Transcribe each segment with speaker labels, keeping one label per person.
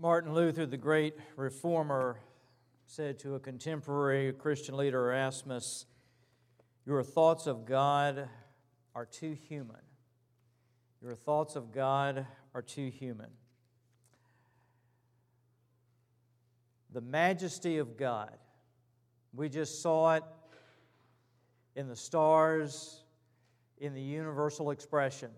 Speaker 1: Martin Luther, the great reformer, said to a contemporary Christian leader, Erasmus, Your thoughts of God are too human. Your thoughts of God are too human. The majesty of God. We just saw it in the stars, in the universal expression.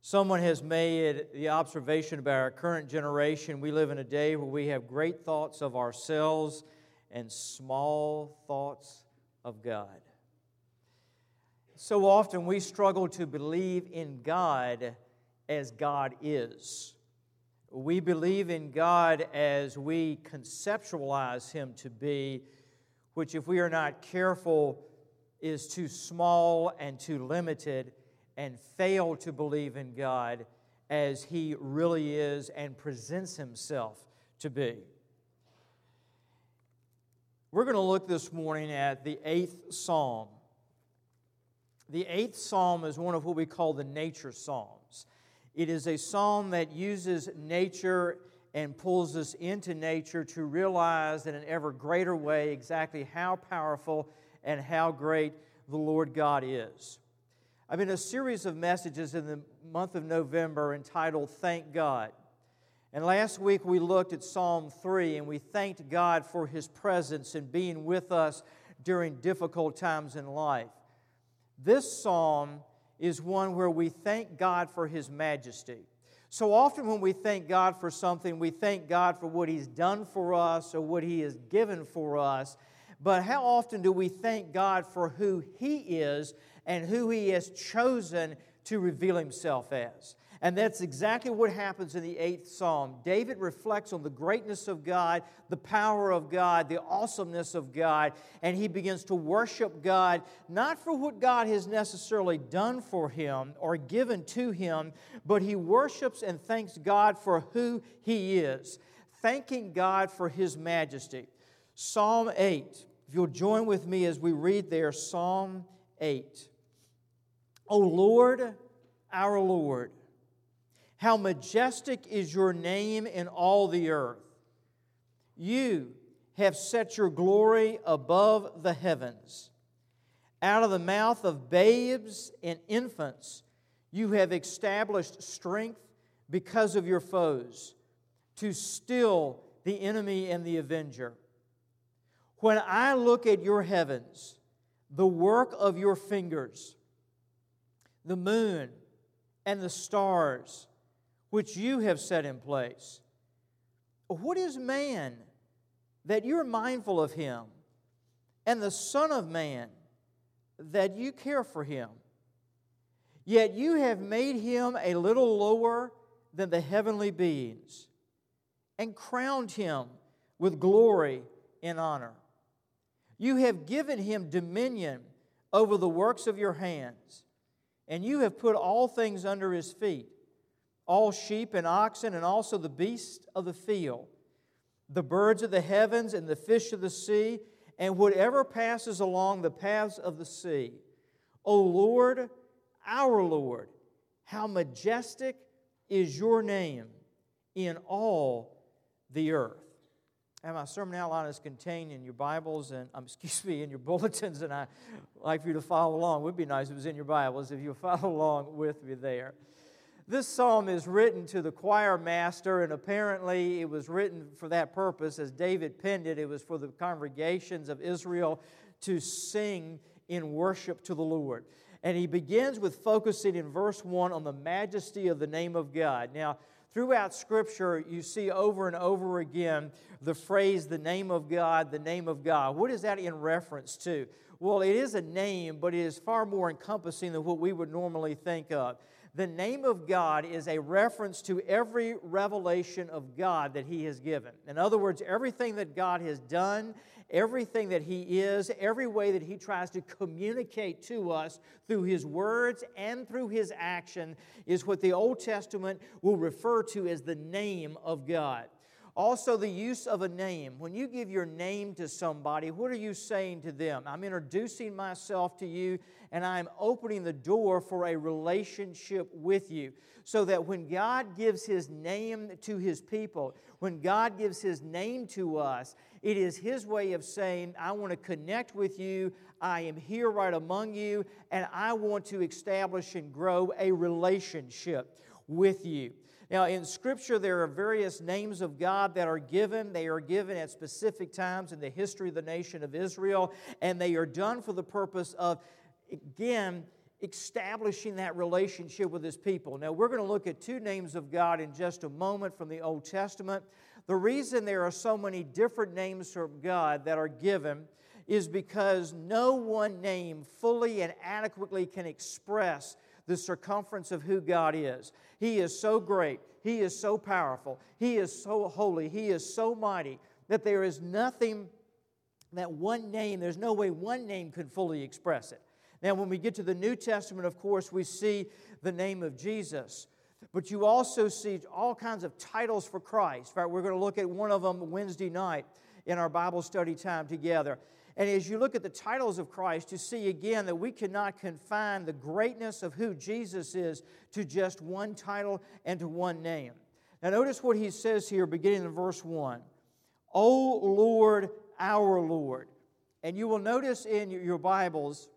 Speaker 1: Someone has made the observation about our current generation. We live in a day where we have great thoughts of ourselves and small thoughts of God. So often we struggle to believe in God as God is. We believe in God as we conceptualize Him to be, which, if we are not careful, is too small and too limited and fail to believe in God as He really is and presents Himself to be. We're going to look this morning at the eighth psalm. The eighth psalm is one of what we call the nature psalms. It is a psalm that uses nature and pulls us into nature to realize in an ever greater way exactly how powerful and how great the Lord God is. I've been a series of messages in the month of November entitled Thank God. And last week we looked at Psalm 3 and we thanked God for His presence and being with us during difficult times in life. This psalm is one where we thank God for His majesty. So often, when we thank God for something, we thank God for what He's done for us or what He has given for us. But how often do we thank God for who He is and who he has chosen to reveal himself as. And that's exactly what happens in the eighth psalm. David reflects on the greatness of God, the power of God, the awesomeness of God, and he begins to worship God, not for what God has necessarily done for him or given to him, but he worships and thanks God for who he is, thanking God for his majesty. Psalm 8. If you'll join with me as we read there, Psalm 8. O Lord, our Lord, how majestic is your name in all the earth. You have set your glory above the heavens. Out of the mouth of babes and infants, you have established strength because of your foes, to still the enemy and the avenger. When I look at your heavens, the work of your fingers, the moon, and the stars, which you have set in place. What is man that you're mindful of him, and the Son of Man that you care for him? Yet you have made him a little lower than the heavenly beings, and crowned him with glory and honor. You have given him dominion over the works of your hands and you have put all things under his feet all sheep and oxen, and also the beasts of the field, the birds of the heavens, and the fish of the sea, and whatever passes along the paths of the sea. O Lord, our Lord, how majestic is your name in all the earth. And my sermon outline is contained in your Bibles and, um, excuse me, in your bulletins, and I'd like for you to follow along. It would be nice if it was in your Bibles, if you follow along with me there. This psalm is written to the choir master, and apparently it was written for that purpose. As David penned it, it was for the congregations of Israel to sing in worship to the Lord. And he begins with focusing in verse 1 on the majesty of the name of God. Now, Throughout Scripture, you see over and over again the phrase, the name of God, the name of God. What is that in reference to? Well, it is a name, but it is far more encompassing than what we would normally think of. The name of God is a reference to every revelation of God that He has given. In other words, everything that God has done everything that He is, every way that He tries to communicate to us through His words and through His action is what the Old Testament will refer to as the name of God. Also, the use of a name. When you give your name to somebody, what are you saying to them? I'm introducing myself to you and I'm opening the door for a relationship with you. So that when God gives His name to His people, when God gives His name to us, it is His way of saying, I want to connect with you, I am here right among you, and I want to establish and grow a relationship with you. Now, in Scripture, there are various names of God that are given. They are given at specific times in the history of the nation of Israel, and they are done for the purpose of, again, establishing that relationship with his people. Now, we're going to look at two names of God in just a moment from the Old Testament. The reason there are so many different names of God that are given is because no one name fully and adequately can express the circumference of who God is. He is so great, He is so powerful, He is so holy, He is so mighty that there is nothing that one name, there's no way one name could fully express it. Now, when we get to the New Testament, of course, we see the name of Jesus. But you also see all kinds of titles for Christ. Right? we're going to look at one of them Wednesday night in our Bible study time together. And as you look at the titles of Christ, you see again that we cannot confine the greatness of who Jesus is to just one title and to one name. Now, notice what he says here, beginning in verse 1 O Lord, our Lord. And you will notice in your Bibles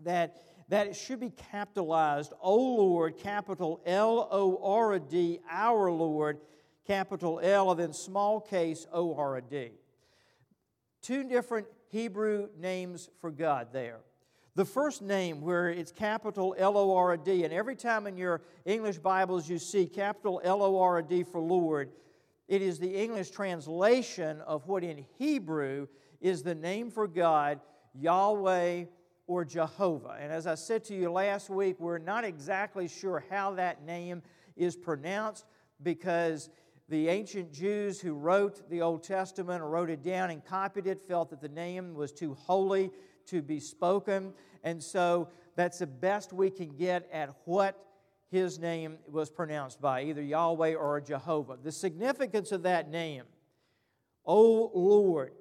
Speaker 1: that, that it should be capitalized, O Lord, capital L O R D, our Lord, capital L, and then small case O R D two different Hebrew names for God there. The first name, where it's capital L O R D, and every time in your English Bibles you see capital L O R D for Lord, it is the English translation of what in Hebrew is the name for God, Yahweh or Jehovah. And as I said to you last week, we're not exactly sure how that name is pronounced because the ancient Jews who wrote the Old Testament or wrote it down and copied it felt that the name was too holy to be spoken. And so that's the best we can get at what his name was pronounced by, either Yahweh or Jehovah. The significance of that name, O Lord,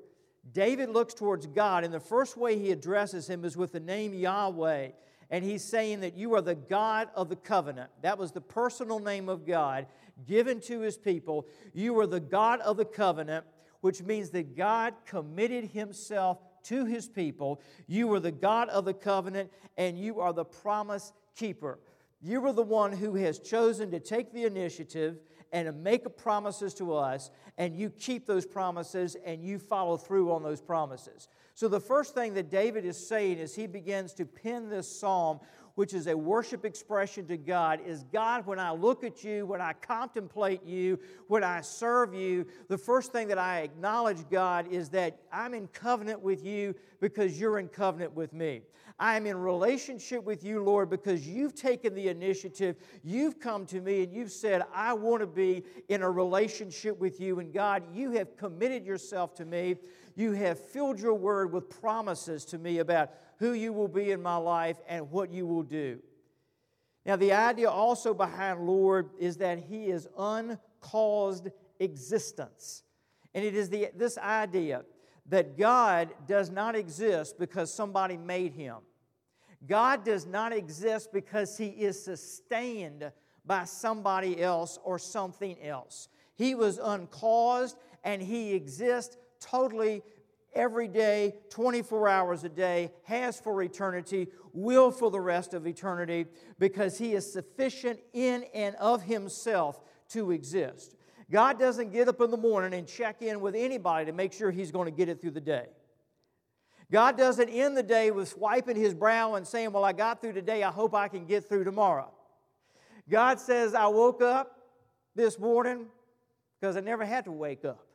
Speaker 1: David looks towards God, and the first way he addresses him is with the name Yahweh. And he's saying that you are the God of the covenant. That was the personal name of God given to his people. You are the God of the covenant, which means that God committed himself to his people. You are the God of the covenant, and you are the promise keeper. You are the one who has chosen to take the initiative and make promises to us, and you keep those promises and you follow through on those promises. So, the first thing that David is saying as he begins to pen this psalm which is a worship expression to God, is God, when I look at you, when I contemplate you, when I serve you, the first thing that I acknowledge, God, is that I'm in covenant with you because you're in covenant with me. I am in relationship with you, Lord, because you've taken the initiative. You've come to me and you've said, I want to be in a relationship with you. And God, you have committed yourself to me. You have filled your word with promises to me about who you will be in my life and what you will do. Now, the idea also behind Lord is that He is uncaused existence. And it is the, this idea that God does not exist because somebody made Him. God does not exist because He is sustained by somebody else or something else. He was uncaused and He exists totally every day, 24 hours a day, has for eternity, will for the rest of eternity, because He is sufficient in and of Himself to exist. God doesn't get up in the morning and check in with anybody to make sure He's going to get it through the day. God doesn't end the day with wiping His brow and saying, Well, I got through today, I hope I can get through tomorrow. God says, I woke up this morning because I never had to wake up.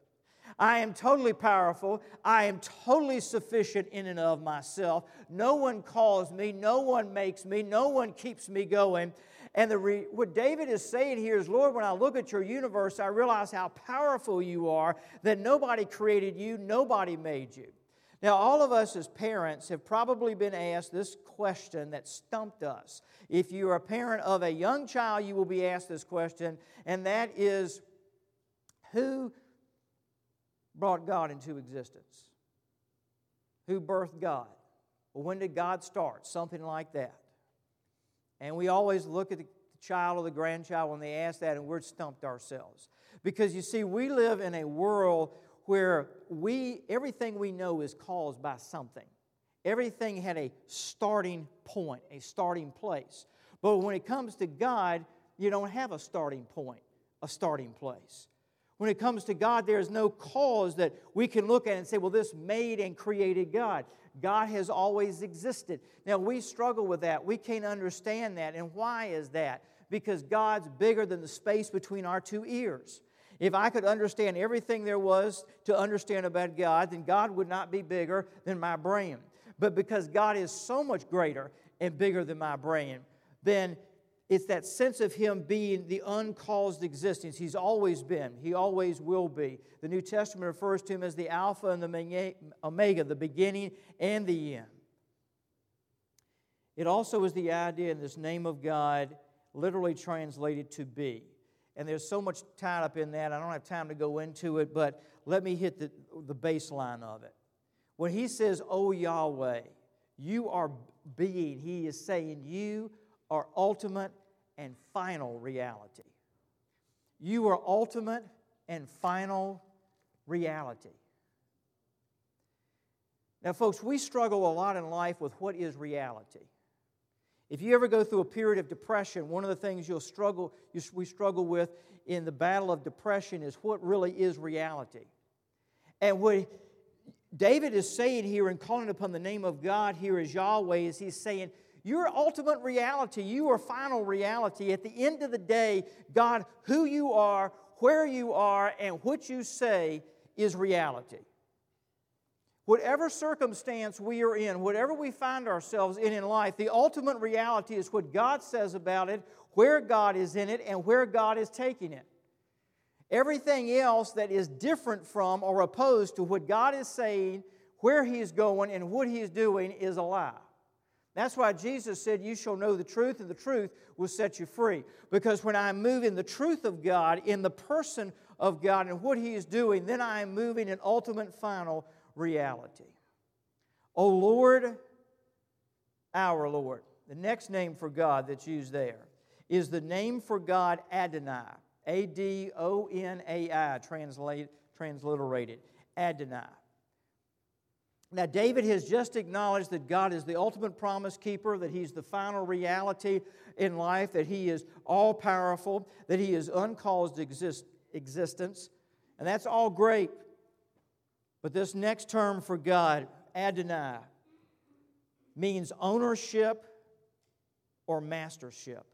Speaker 1: I am totally powerful. I am totally sufficient in and of myself. No one calls me. No one makes me. No one keeps me going. And re- what David is saying here is, Lord, when I look at your universe, I realize how powerful you are, that nobody created you, nobody made you. Now, all of us as parents have probably been asked this question that stumped us. If you're a parent of a young child, you will be asked this question, and that is Who brought God into existence? Who birthed God? Well, when did God start? Something like that. And we always look at the child or the grandchild when they ask that, and we're stumped ourselves. Because you see, we live in a world where we everything we know is caused by something. Everything had a starting point, a starting place. But when it comes to God, you don't have a starting point, a starting place. When it comes to God, there is no cause that we can look at and say, well, this made and created God. God has always existed. Now, we struggle with that. We can't understand that. And why is that? Because God's bigger than the space between our two ears. If I could understand everything there was to understand about God, then God would not be bigger than my brain. But because God is so much greater and bigger than my brain, then it's that sense of Him being the uncaused existence. He's always been, He always will be. The New Testament refers to Him as the Alpha and the Omega, the beginning and the end. It also is the idea in this name of God, literally translated to be. And there's so much tied up in that, I don't have time to go into it, but let me hit the, the baseline of it. When He says, Oh Yahweh, you are being, He is saying, You are ultimate and final reality. You are ultimate and final reality. Now, folks, we struggle a lot in life with what is reality. If you ever go through a period of depression, one of the things you'll struggle, we struggle with in the battle of depression is what really is reality. And what David is saying here and calling upon the name of God here as Yahweh is he's saying, your ultimate reality, your final reality. At the end of the day, God, who you are, where you are, and what you say is reality. Whatever circumstance we are in, whatever we find ourselves in in life, the ultimate reality is what God says about it, where God is in it, and where God is taking it. Everything else that is different from or opposed to what God is saying, where He is going, and what He is doing is a lie. That's why Jesus said, You shall know the truth, and the truth will set you free. Because when I move in the truth of God, in the person of God, and what He is doing, then I am moving in ultimate final reality. O Lord, our Lord. The next name for God that's used there is the name for God Adonai. A D O N A I, transliterated. Adonai. Now, David has just acknowledged that God is the ultimate promise keeper, that He's the final reality in life, that He is all powerful, that He is uncaused exist- existence. And that's all great. But this next term for God, Adonai, means ownership or mastership.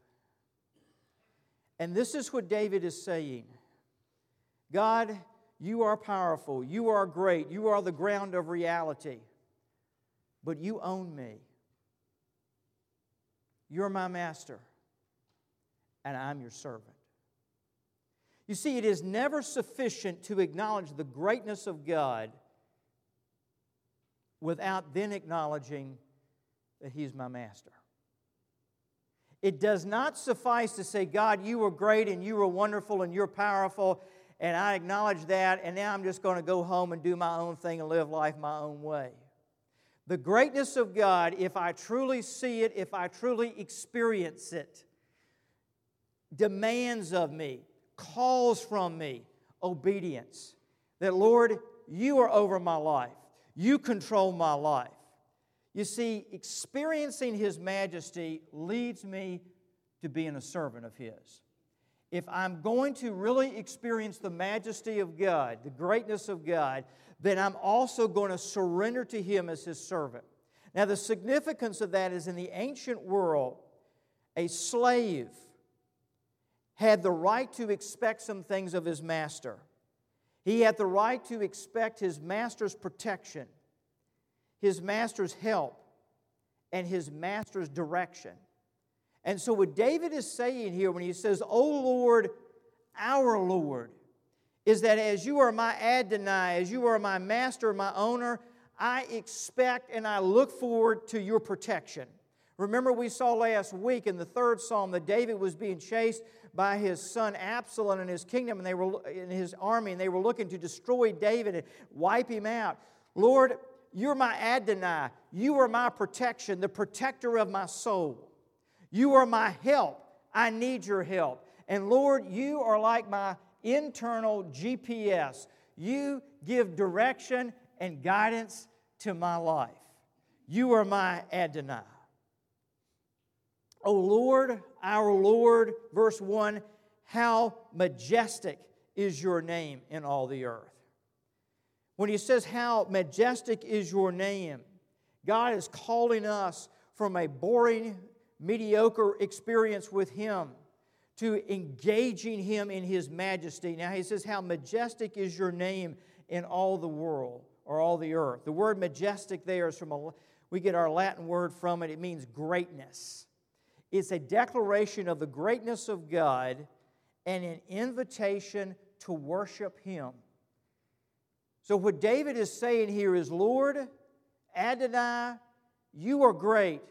Speaker 1: And this is what David is saying God you are powerful. You are great. You are the ground of reality. But you own me. You're my master, and I'm your servant. You see, it is never sufficient to acknowledge the greatness of God without then acknowledging that He's my master. It does not suffice to say, God, you are great and you are wonderful and you're powerful and I acknowledge that, and now I'm just going to go home and do my own thing and live life my own way. The greatness of God, if I truly see it, if I truly experience it, demands of me, calls from me obedience. That, Lord, you are over my life, you control my life. You see, experiencing His majesty leads me to being a servant of His if I'm going to really experience the majesty of God, the greatness of God, then I'm also going to surrender to Him as His servant. Now, the significance of that is in the ancient world, a slave had the right to expect some things of his master. He had the right to expect his master's protection, his master's help, and his master's direction. And so, what David is saying here when he says, O Lord, our Lord, is that as you are my Adonai, as you are my master, my owner, I expect and I look forward to your protection. Remember, we saw last week in the third psalm that David was being chased by his son Absalom and his kingdom and they were in his army and they were looking to destroy David and wipe him out. Lord, you're my Adonai. You are my protection, the protector of my soul. You are my help. I need your help. And Lord, you are like my internal GPS. You give direction and guidance to my life. You are my Adonai. O Lord, our Lord, verse 1 how majestic is your name in all the earth. When he says, How majestic is your name, God is calling us from a boring, mediocre experience with Him to engaging Him in His majesty. Now he says, How majestic is your name in all the world or all the earth. The word majestic there is from a, we get our Latin word from it, it means greatness. It's a declaration of the greatness of God and an invitation to worship Him. So, what David is saying here is, Lord, Adonai, you are great.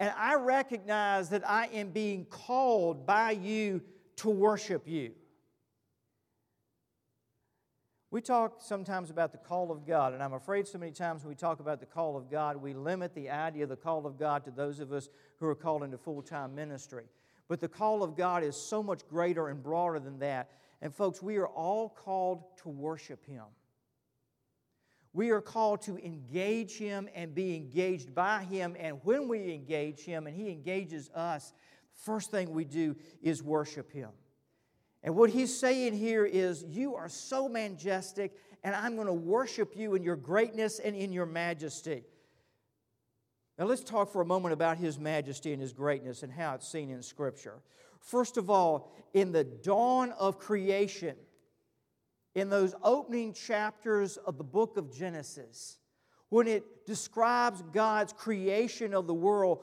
Speaker 1: And I recognize that I am being called by you to worship you. We talk sometimes about the call of God, and I'm afraid so many times when we talk about the call of God, we limit the idea of the call of God to those of us who are called into full time ministry. But the call of God is so much greater and broader than that. And, folks, we are all called to worship Him. We are called to engage Him and be engaged by Him. And when we engage Him and He engages us, first thing we do is worship Him. And what he's saying here is, You are so majestic, and I'm going to worship you in your greatness and in your majesty. Now, let's talk for a moment about his majesty and his greatness and how it's seen in Scripture. First of all, in the dawn of creation, in those opening chapters of the book of Genesis, when it describes God's creation of the world,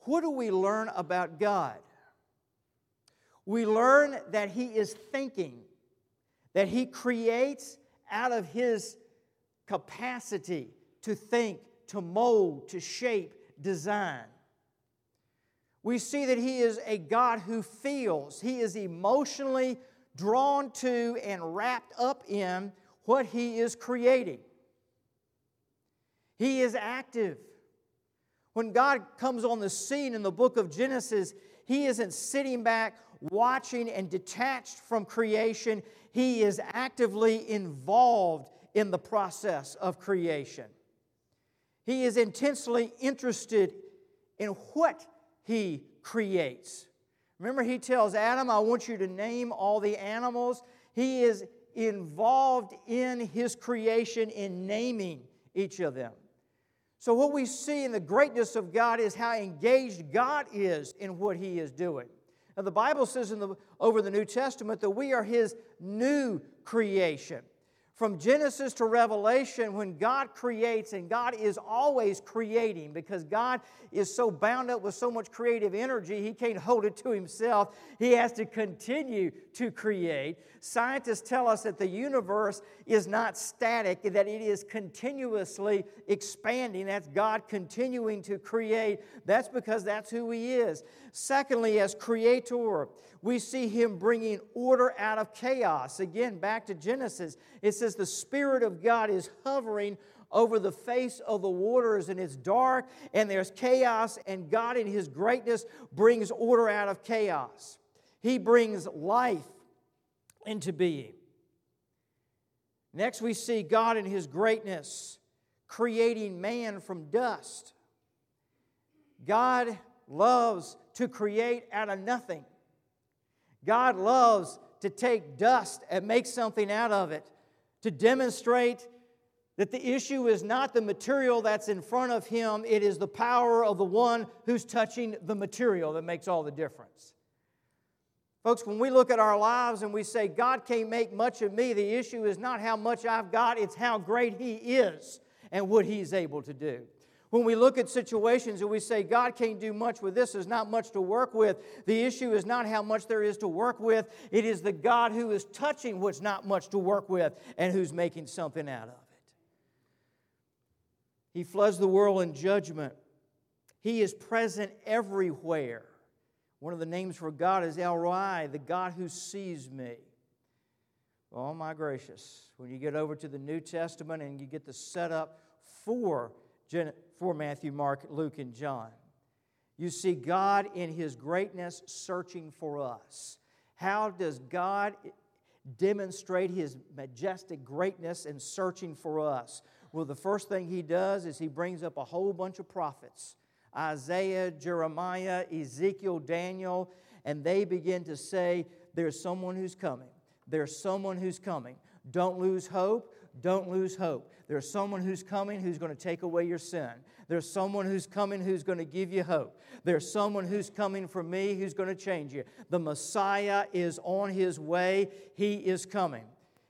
Speaker 1: what do we learn about God? we learn that He is thinking, that He creates out of His capacity to think, to mold, to shape, design. We see that He is a God who feels, He is emotionally drawn to and wrapped up in what He is creating. He is active. When God comes on the scene in the book of Genesis, He isn't sitting back watching and detached from creation. He is actively involved in the process of creation. He is intensely interested in what he creates. Remember, he tells Adam, I want you to name all the animals. He is involved in his creation in naming each of them. So, what we see in the greatness of God is how engaged God is in what he is doing. Now, the Bible says in the, over the New Testament that we are His new creation. From Genesis to Revelation, when God creates, and God is always creating because God is so bound up with so much creative energy, He can't hold it to Himself. He has to continue to create. Scientists tell us that the universe is not static, that it is continuously expanding. That's God continuing to create. That's because that's who He is. Secondly, as creator, we see Him bringing order out of chaos. Again, back to Genesis, it says the Spirit of God is hovering over the face of the waters, and it's dark, and there's chaos, and God, in His greatness, brings order out of chaos. He brings life into being. Next, we see God in His greatness creating man from dust. God loves to create out of nothing. God loves to take dust and make something out of it to demonstrate that the issue is not the material that's in front of him, it is the power of the one who's touching the material that makes all the difference. Folks, when we look at our lives and we say, God can't make much of me, the issue is not how much I've got, it's how great He is and what He's able to do. When we look at situations and we say, God can't do much with this, there's not much to work with, the issue is not how much there is to work with, it is the God who is touching what's not much to work with and who's making something out of it. He floods the world in judgment, He is present everywhere One of the names for God is El Roi, the God who sees me. Oh my gracious. When you get over to the New Testament and you get the setup for, for Matthew, Mark, Luke, and John, you see God in his greatness searching for us. How does God demonstrate his majestic greatness and searching for us? Well, the first thing he does is he brings up a whole bunch of prophets Isaiah, Jeremiah, Ezekiel, Daniel, and they begin to say, There's someone who's coming. There's someone who's coming. Don't lose hope. Don't lose hope. There's someone who's coming who's going to take away your sin. There's someone who's coming who's going to give you hope. There's someone who's coming for me who's going to change you. The Messiah is on his way. He is coming.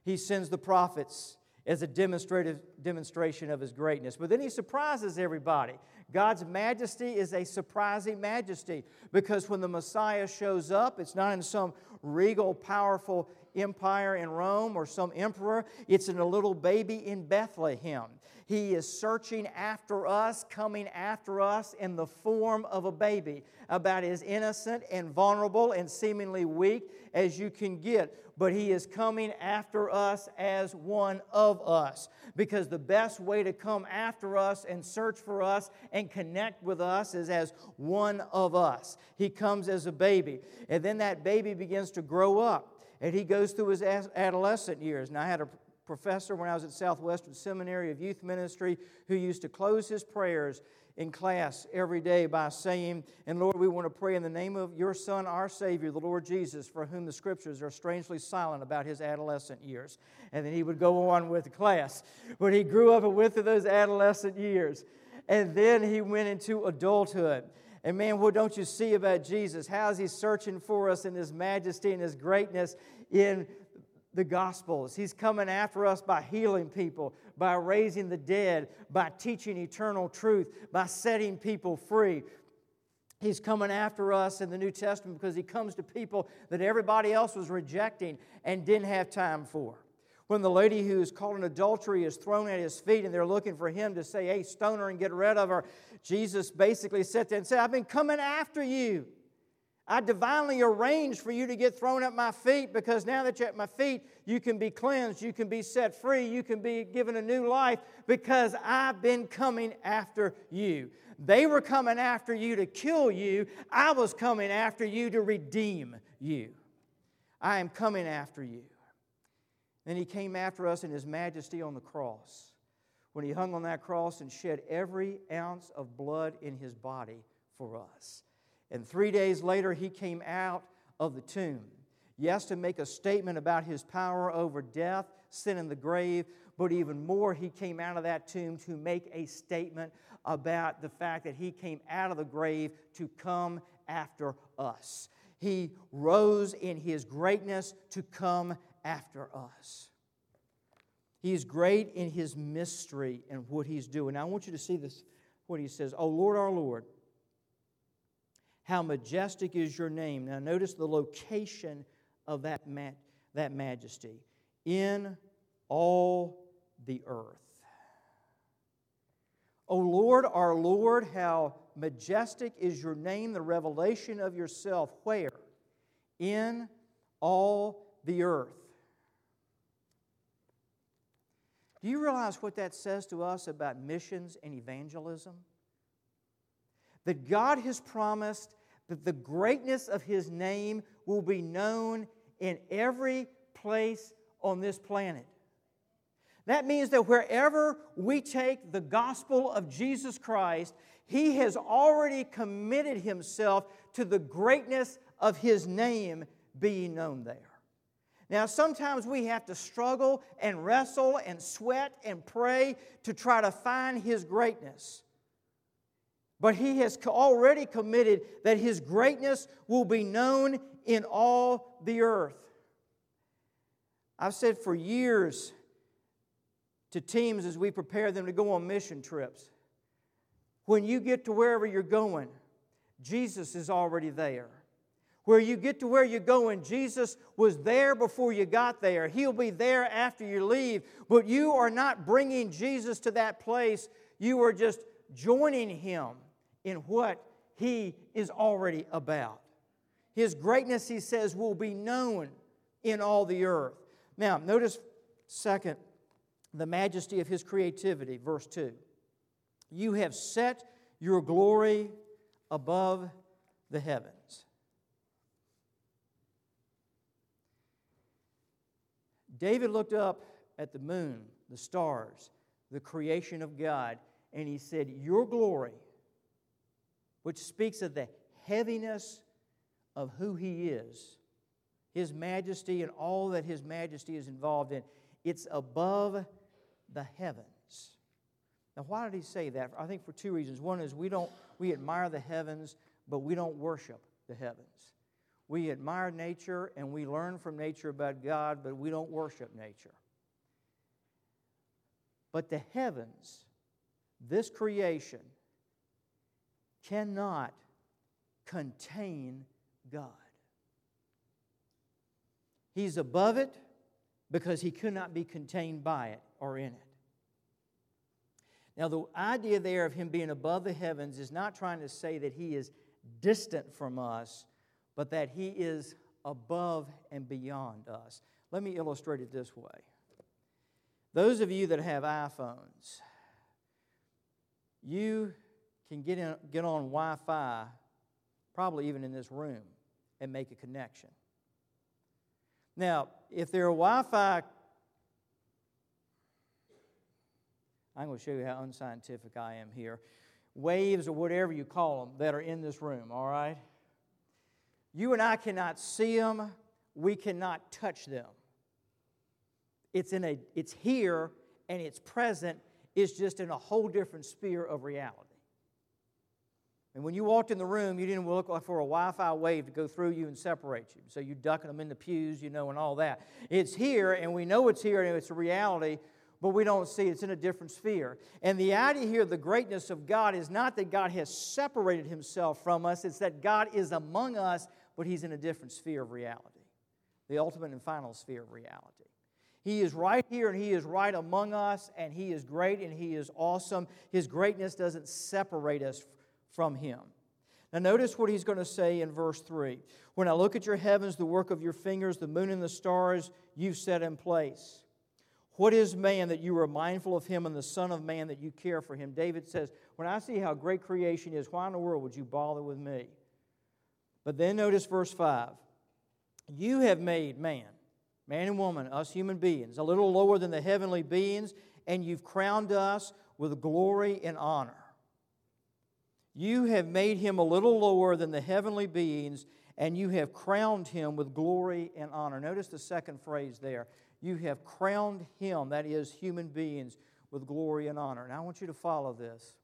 Speaker 1: He sends the prophets as a demonstrative demonstration of his greatness. But then he surprises everybody. God's majesty is a surprising majesty because when the Messiah shows up, it's not in some regal, powerful empire in Rome or some emperor, it's in a little baby in Bethlehem. He is searching after us, coming after us in the form of a baby, about as innocent and vulnerable and seemingly weak as you can get. But He is coming after us as one of us. Because the best way to come after us and search for us and connect with us is as one of us. He comes as a baby. And then that baby begins to grow up and he goes through his adolescent years. And I had a professor when I was at Southwestern Seminary of Youth Ministry who used to close his prayers in class every day by saying, And Lord, we want to pray in the name of your Son, our Savior, the Lord Jesus, for whom the scriptures are strangely silent about his adolescent years. And then he would go on with the class. But he grew up and went through those adolescent years. And then he went into adulthood. And man, what don't you see about Jesus? How is he searching for us in his majesty and his greatness in the Gospels? He's coming after us by healing people, by raising the dead, by teaching eternal truth, by setting people free. He's coming after us in the New Testament because he comes to people that everybody else was rejecting and didn't have time for. When the lady who is caught in adultery is thrown at his feet and they're looking for him to say, Hey, stone her and get rid of her, Jesus basically sat there and said, I've been coming after you. I divinely arranged for you to get thrown at my feet because now that you're at my feet, you can be cleansed, you can be set free, you can be given a new life because I've been coming after you. They were coming after you to kill you, I was coming after you to redeem you. I am coming after you. Then he came after us in his majesty on the cross when he hung on that cross and shed every ounce of blood in his body for us. And three days later, he came out of the tomb. Yes, to make a statement about his power over death, sin, and the grave, but even more, he came out of that tomb to make a statement about the fact that he came out of the grave to come after us. He rose in his greatness to come after us. He is great in his mystery and what he's doing. Now, I want you to see this, what he says. Oh, Lord, our Lord, how majestic is your name. Now, notice the location of that, ma- that majesty in all the earth. O Lord, our Lord, how majestic is your name, the revelation of yourself. Where? In all the earth. Do you realize what that says to us about missions and evangelism? That God has promised that the greatness of His name will be known in every place on this planet. That means that wherever we take the gospel of Jesus Christ, He has already committed Himself to the greatness of His name being known there. Now, sometimes we have to struggle and wrestle and sweat and pray to try to find His greatness. But He has already committed that His greatness will be known in all the earth. I've said for years to teams as we prepare them to go on mission trips when you get to wherever you're going, Jesus is already there. Where you get to where you're going, Jesus was there before you got there. He'll be there after you leave. But you are not bringing Jesus to that place. You are just joining him in what he is already about. His greatness, he says, will be known in all the earth. Now, notice, second, the majesty of his creativity, verse 2. You have set your glory above the heavens. David looked up at the moon, the stars, the creation of God, and he said, Your glory, which speaks of the heaviness of who he is, his majesty and all that his majesty is involved in, it's above the heavens. Now, why did he say that? I think for two reasons. One is we don't we admire the heavens, but we don't worship the heavens. We admire nature and we learn from nature about God, but we don't worship nature. But the heavens, this creation, cannot contain God. He's above it because he could not be contained by it or in it. Now, the idea there of him being above the heavens is not trying to say that he is distant from us, but that he is above and beyond us. Let me illustrate it this way. Those of you that have iPhones, you can get, in, get on Wi Fi, probably even in this room, and make a connection. Now, if there are Wi Fi, I'm going to show you how unscientific I am here. Waves or whatever you call them that are in this room, all right? You and I cannot see them, we cannot touch them. It's, in a, it's here and it's present, it's just in a whole different sphere of reality. And when you walked in the room, you didn't look for a Wi Fi wave to go through you and separate you. So you're ducking them in the pews, you know, and all that. It's here, and we know it's here, and it's a reality, but we don't see it. it's in a different sphere. And the idea here, the greatness of God, is not that God has separated himself from us, it's that God is among us, but he's in a different sphere of reality, the ultimate and final sphere of reality. He is right here and He is right among us, and He is great and He is awesome. His greatness doesn't separate us from Him. Now, notice what He's going to say in verse 3 When I look at your heavens, the work of your fingers, the moon and the stars you've set in place. What is man that you are mindful of him, and the Son of Man that you care for him? David says, When I see how great creation is, why in the world would you bother with me? But then notice verse 5 You have made man man and woman, us human beings, a little lower than the heavenly beings, and you've crowned us with glory and honor. You have made him a little lower than the heavenly beings, and you have crowned him with glory and honor. Notice the second phrase there. You have crowned him, that is, human beings, with glory and honor. And I want you to follow this.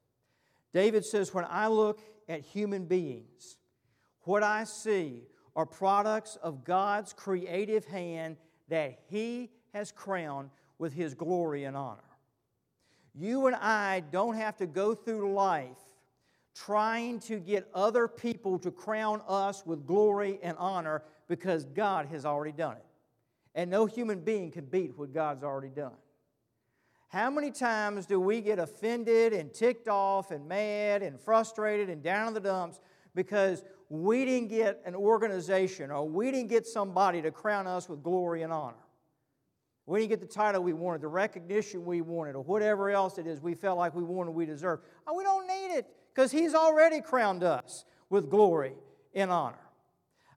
Speaker 1: David says, When I look at human beings, what I see are products of God's creative hand that He has crowned with His glory and honor. You and I don't have to go through life trying to get other people to crown us with glory and honor because God has already done it. And no human being can beat what God's already done. How many times do we get offended and ticked off and mad and frustrated and down in the dumps because we didn't get an organization or we didn't get somebody to crown us with glory and honor. We didn't get the title we wanted, the recognition we wanted, or whatever else it is we felt like we wanted, we deserved. Oh, we don't need it because He's already crowned us with glory and honor.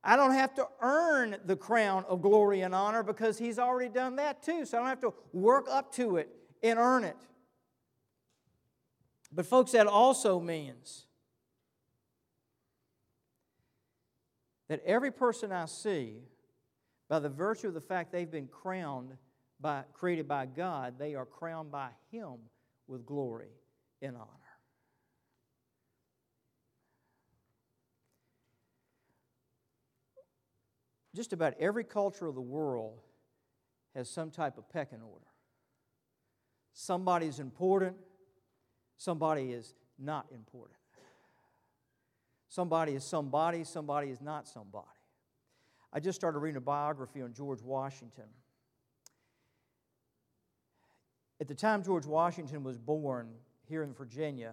Speaker 1: I don't have to earn the crown of glory and honor because He's already done that too. So I don't have to work up to it and earn it. But, folks, that also means that every person I see, by the virtue of the fact they've been crowned by, created by God, they are crowned by Him with glory and honor. Just about every culture of the world has some type of pecking order. Somebody's important, somebody is not important. Somebody is somebody, somebody is not somebody. I just started reading a biography on George Washington. At the time George Washington was born here in Virginia,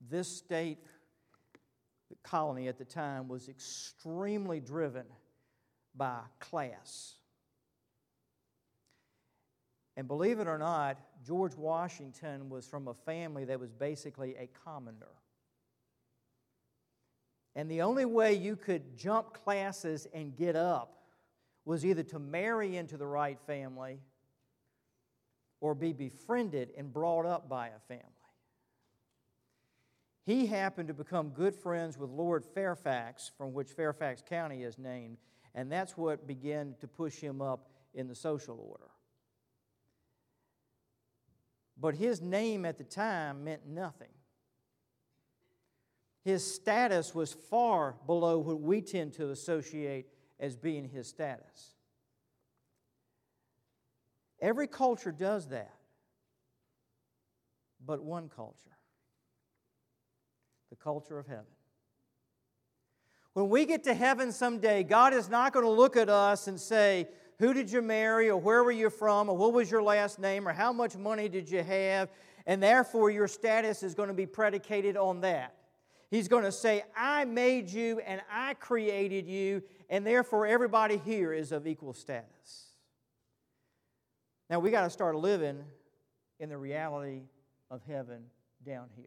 Speaker 1: this state the colony at the time was extremely driven by class. And believe it or not, George Washington was from a family that was basically a commoner. And the only way you could jump classes and get up was either to marry into the right family or be befriended and brought up by a family. He happened to become good friends with Lord Fairfax, from which Fairfax County is named, and that's what began to push him up in the social order. But his name at the time meant nothing. His status was far below what we tend to associate as being his status. Every culture does that, but one culture the culture of heaven. When we get to heaven someday, God is not going to look at us and say, Who did you marry, or where were you from, or what was your last name, or how much money did you have, and therefore your status is going to be predicated on that. He's going to say, I made you and I created you, and therefore everybody here is of equal status. Now we got to start living in the reality of heaven down here.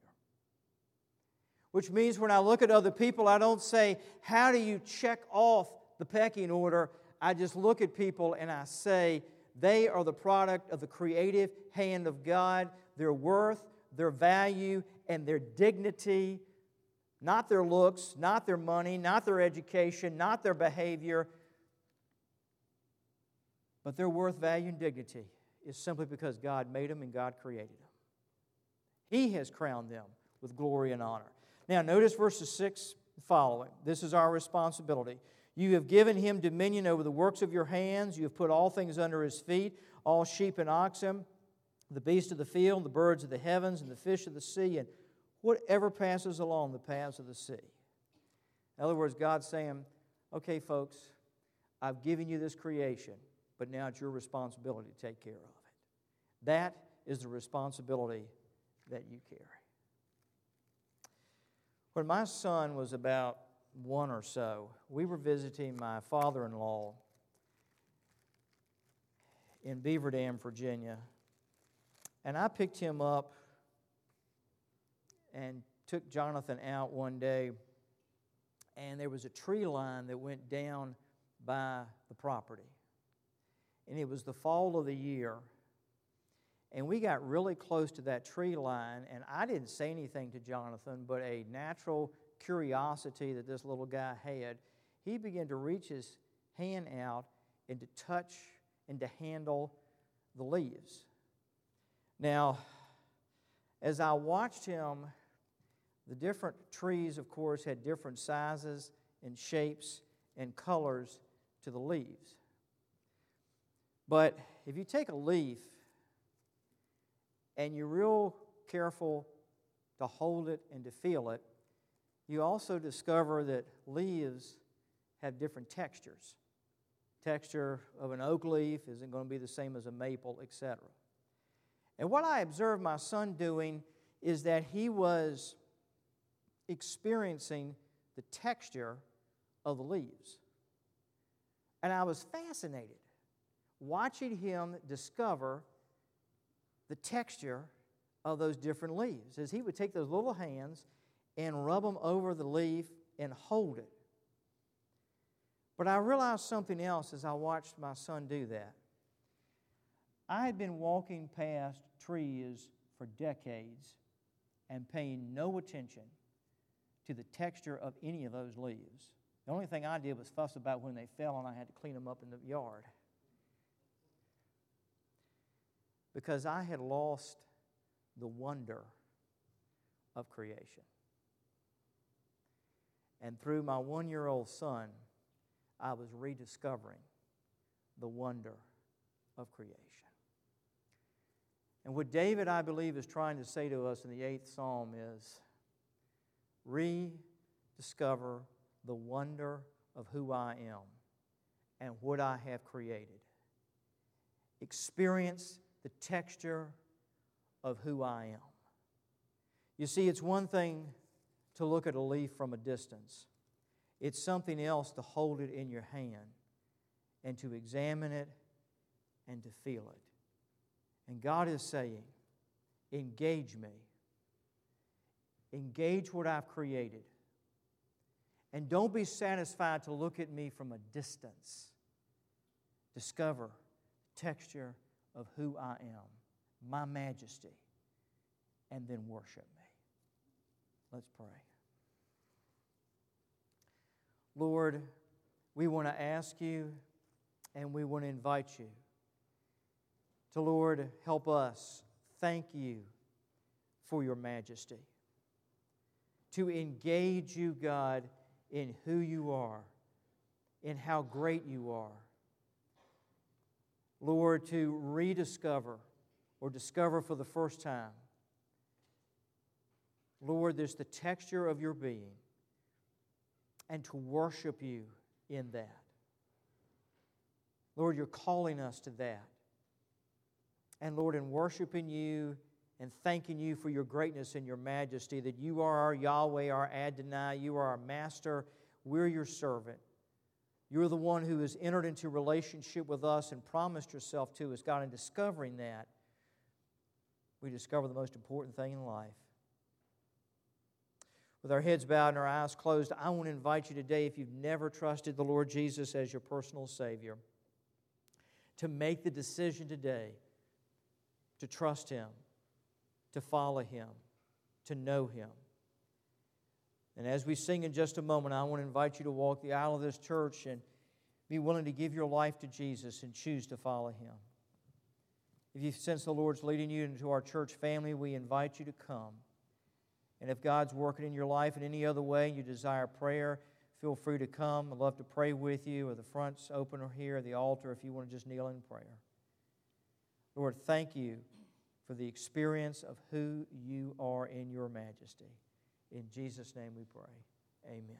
Speaker 1: Which means when I look at other people, I don't say, How do you check off the pecking order? I just look at people and I say, They are the product of the creative hand of God. Their worth, their value, and their dignity, not their looks, not their money, not their education, not their behavior, but their worth, value, and dignity is simply because God made them and God created them. He has crowned them with glory and honor. Now, notice verses 6 following. This is our responsibility. You have given him dominion over the works of your hands. You have put all things under his feet, all sheep and oxen, the beasts of the field, the birds of the heavens, and the fish of the sea, and whatever passes along the paths of the sea. In other words, God's saying, okay, folks, I've given you this creation, but now it's your responsibility to take care of it. That is the responsibility that you carry. When my son was about one or so, we were visiting my father in law in Beaver Dam, Virginia. And I picked him up and took Jonathan out one day, and there was a tree line that went down by the property. And it was the fall of the year. And we got really close to that tree line, and I didn't say anything to Jonathan, but a natural curiosity that this little guy had, he began to reach his hand out and to touch and to handle the leaves. Now, as I watched him, the different trees, of course, had different sizes and shapes and colors to the leaves. But if you take a leaf and you're real careful to hold it and to feel it, you also discover that leaves have different textures. Texture of an oak leaf isn't going to be the same as a maple, etc. And what I observed my son doing is that he was experiencing the texture of the leaves. And I was fascinated watching him discover the texture of those different leaves. As he would take those little hands and rub them over the leaf and hold it. But I realized something else as I watched my son do that. I had been walking past trees for decades and paying no attention to the texture of any of those leaves. The only thing I did was fuss about when they fell and I had to clean them up in the yard. because I had lost the wonder of creation. And through my one year old son, I was rediscovering the wonder of creation. And what David, I believe, is trying to say to us in the eighth psalm is rediscover the wonder of who I am and what I have created. Experience the texture of who I am. You see, it's one thing to look at a leaf from a distance. It's something else to hold it in your hand and to examine it and to feel it. And God is saying, engage me. Engage what I've created. And don't be satisfied to look at me from a distance. Discover texture of who I am, my majesty, and then worship me. Let's pray. Lord, we want to ask you and we want to invite you to, Lord, help us thank you for your majesty. To engage you, God, in who you are, in how great you are. Lord, to rediscover or discover for the first time, Lord, there's the texture of your being, and to worship you in that. Lord, you're calling us to that. And Lord, in worshiping you and thanking you for your greatness and your majesty, that you are our Yahweh, our Adonai, you are our master, we're your servant. You're the one who has entered into relationship with us and promised yourself to us, God. In discovering that, we discover the most important thing in life. With our heads bowed and our eyes closed, I want to invite you today, if you've never trusted the Lord Jesus as your personal Savior, to make the decision today to trust Him, to follow Him, to know Him. And as we sing in just a moment, I want to invite you to walk the aisle of this church and be willing to give your life to Jesus and choose to follow Him. If you sense the Lord's leading you into our church family, we invite you to come. And if God's working in your life in any other way and you desire prayer, feel free to come. I'd love to pray with you, or the front's open or here, the altar, if you want to just kneel in prayer. Lord, thank you for the experience of who you are in your majesty. In Jesus' name we pray. Amen.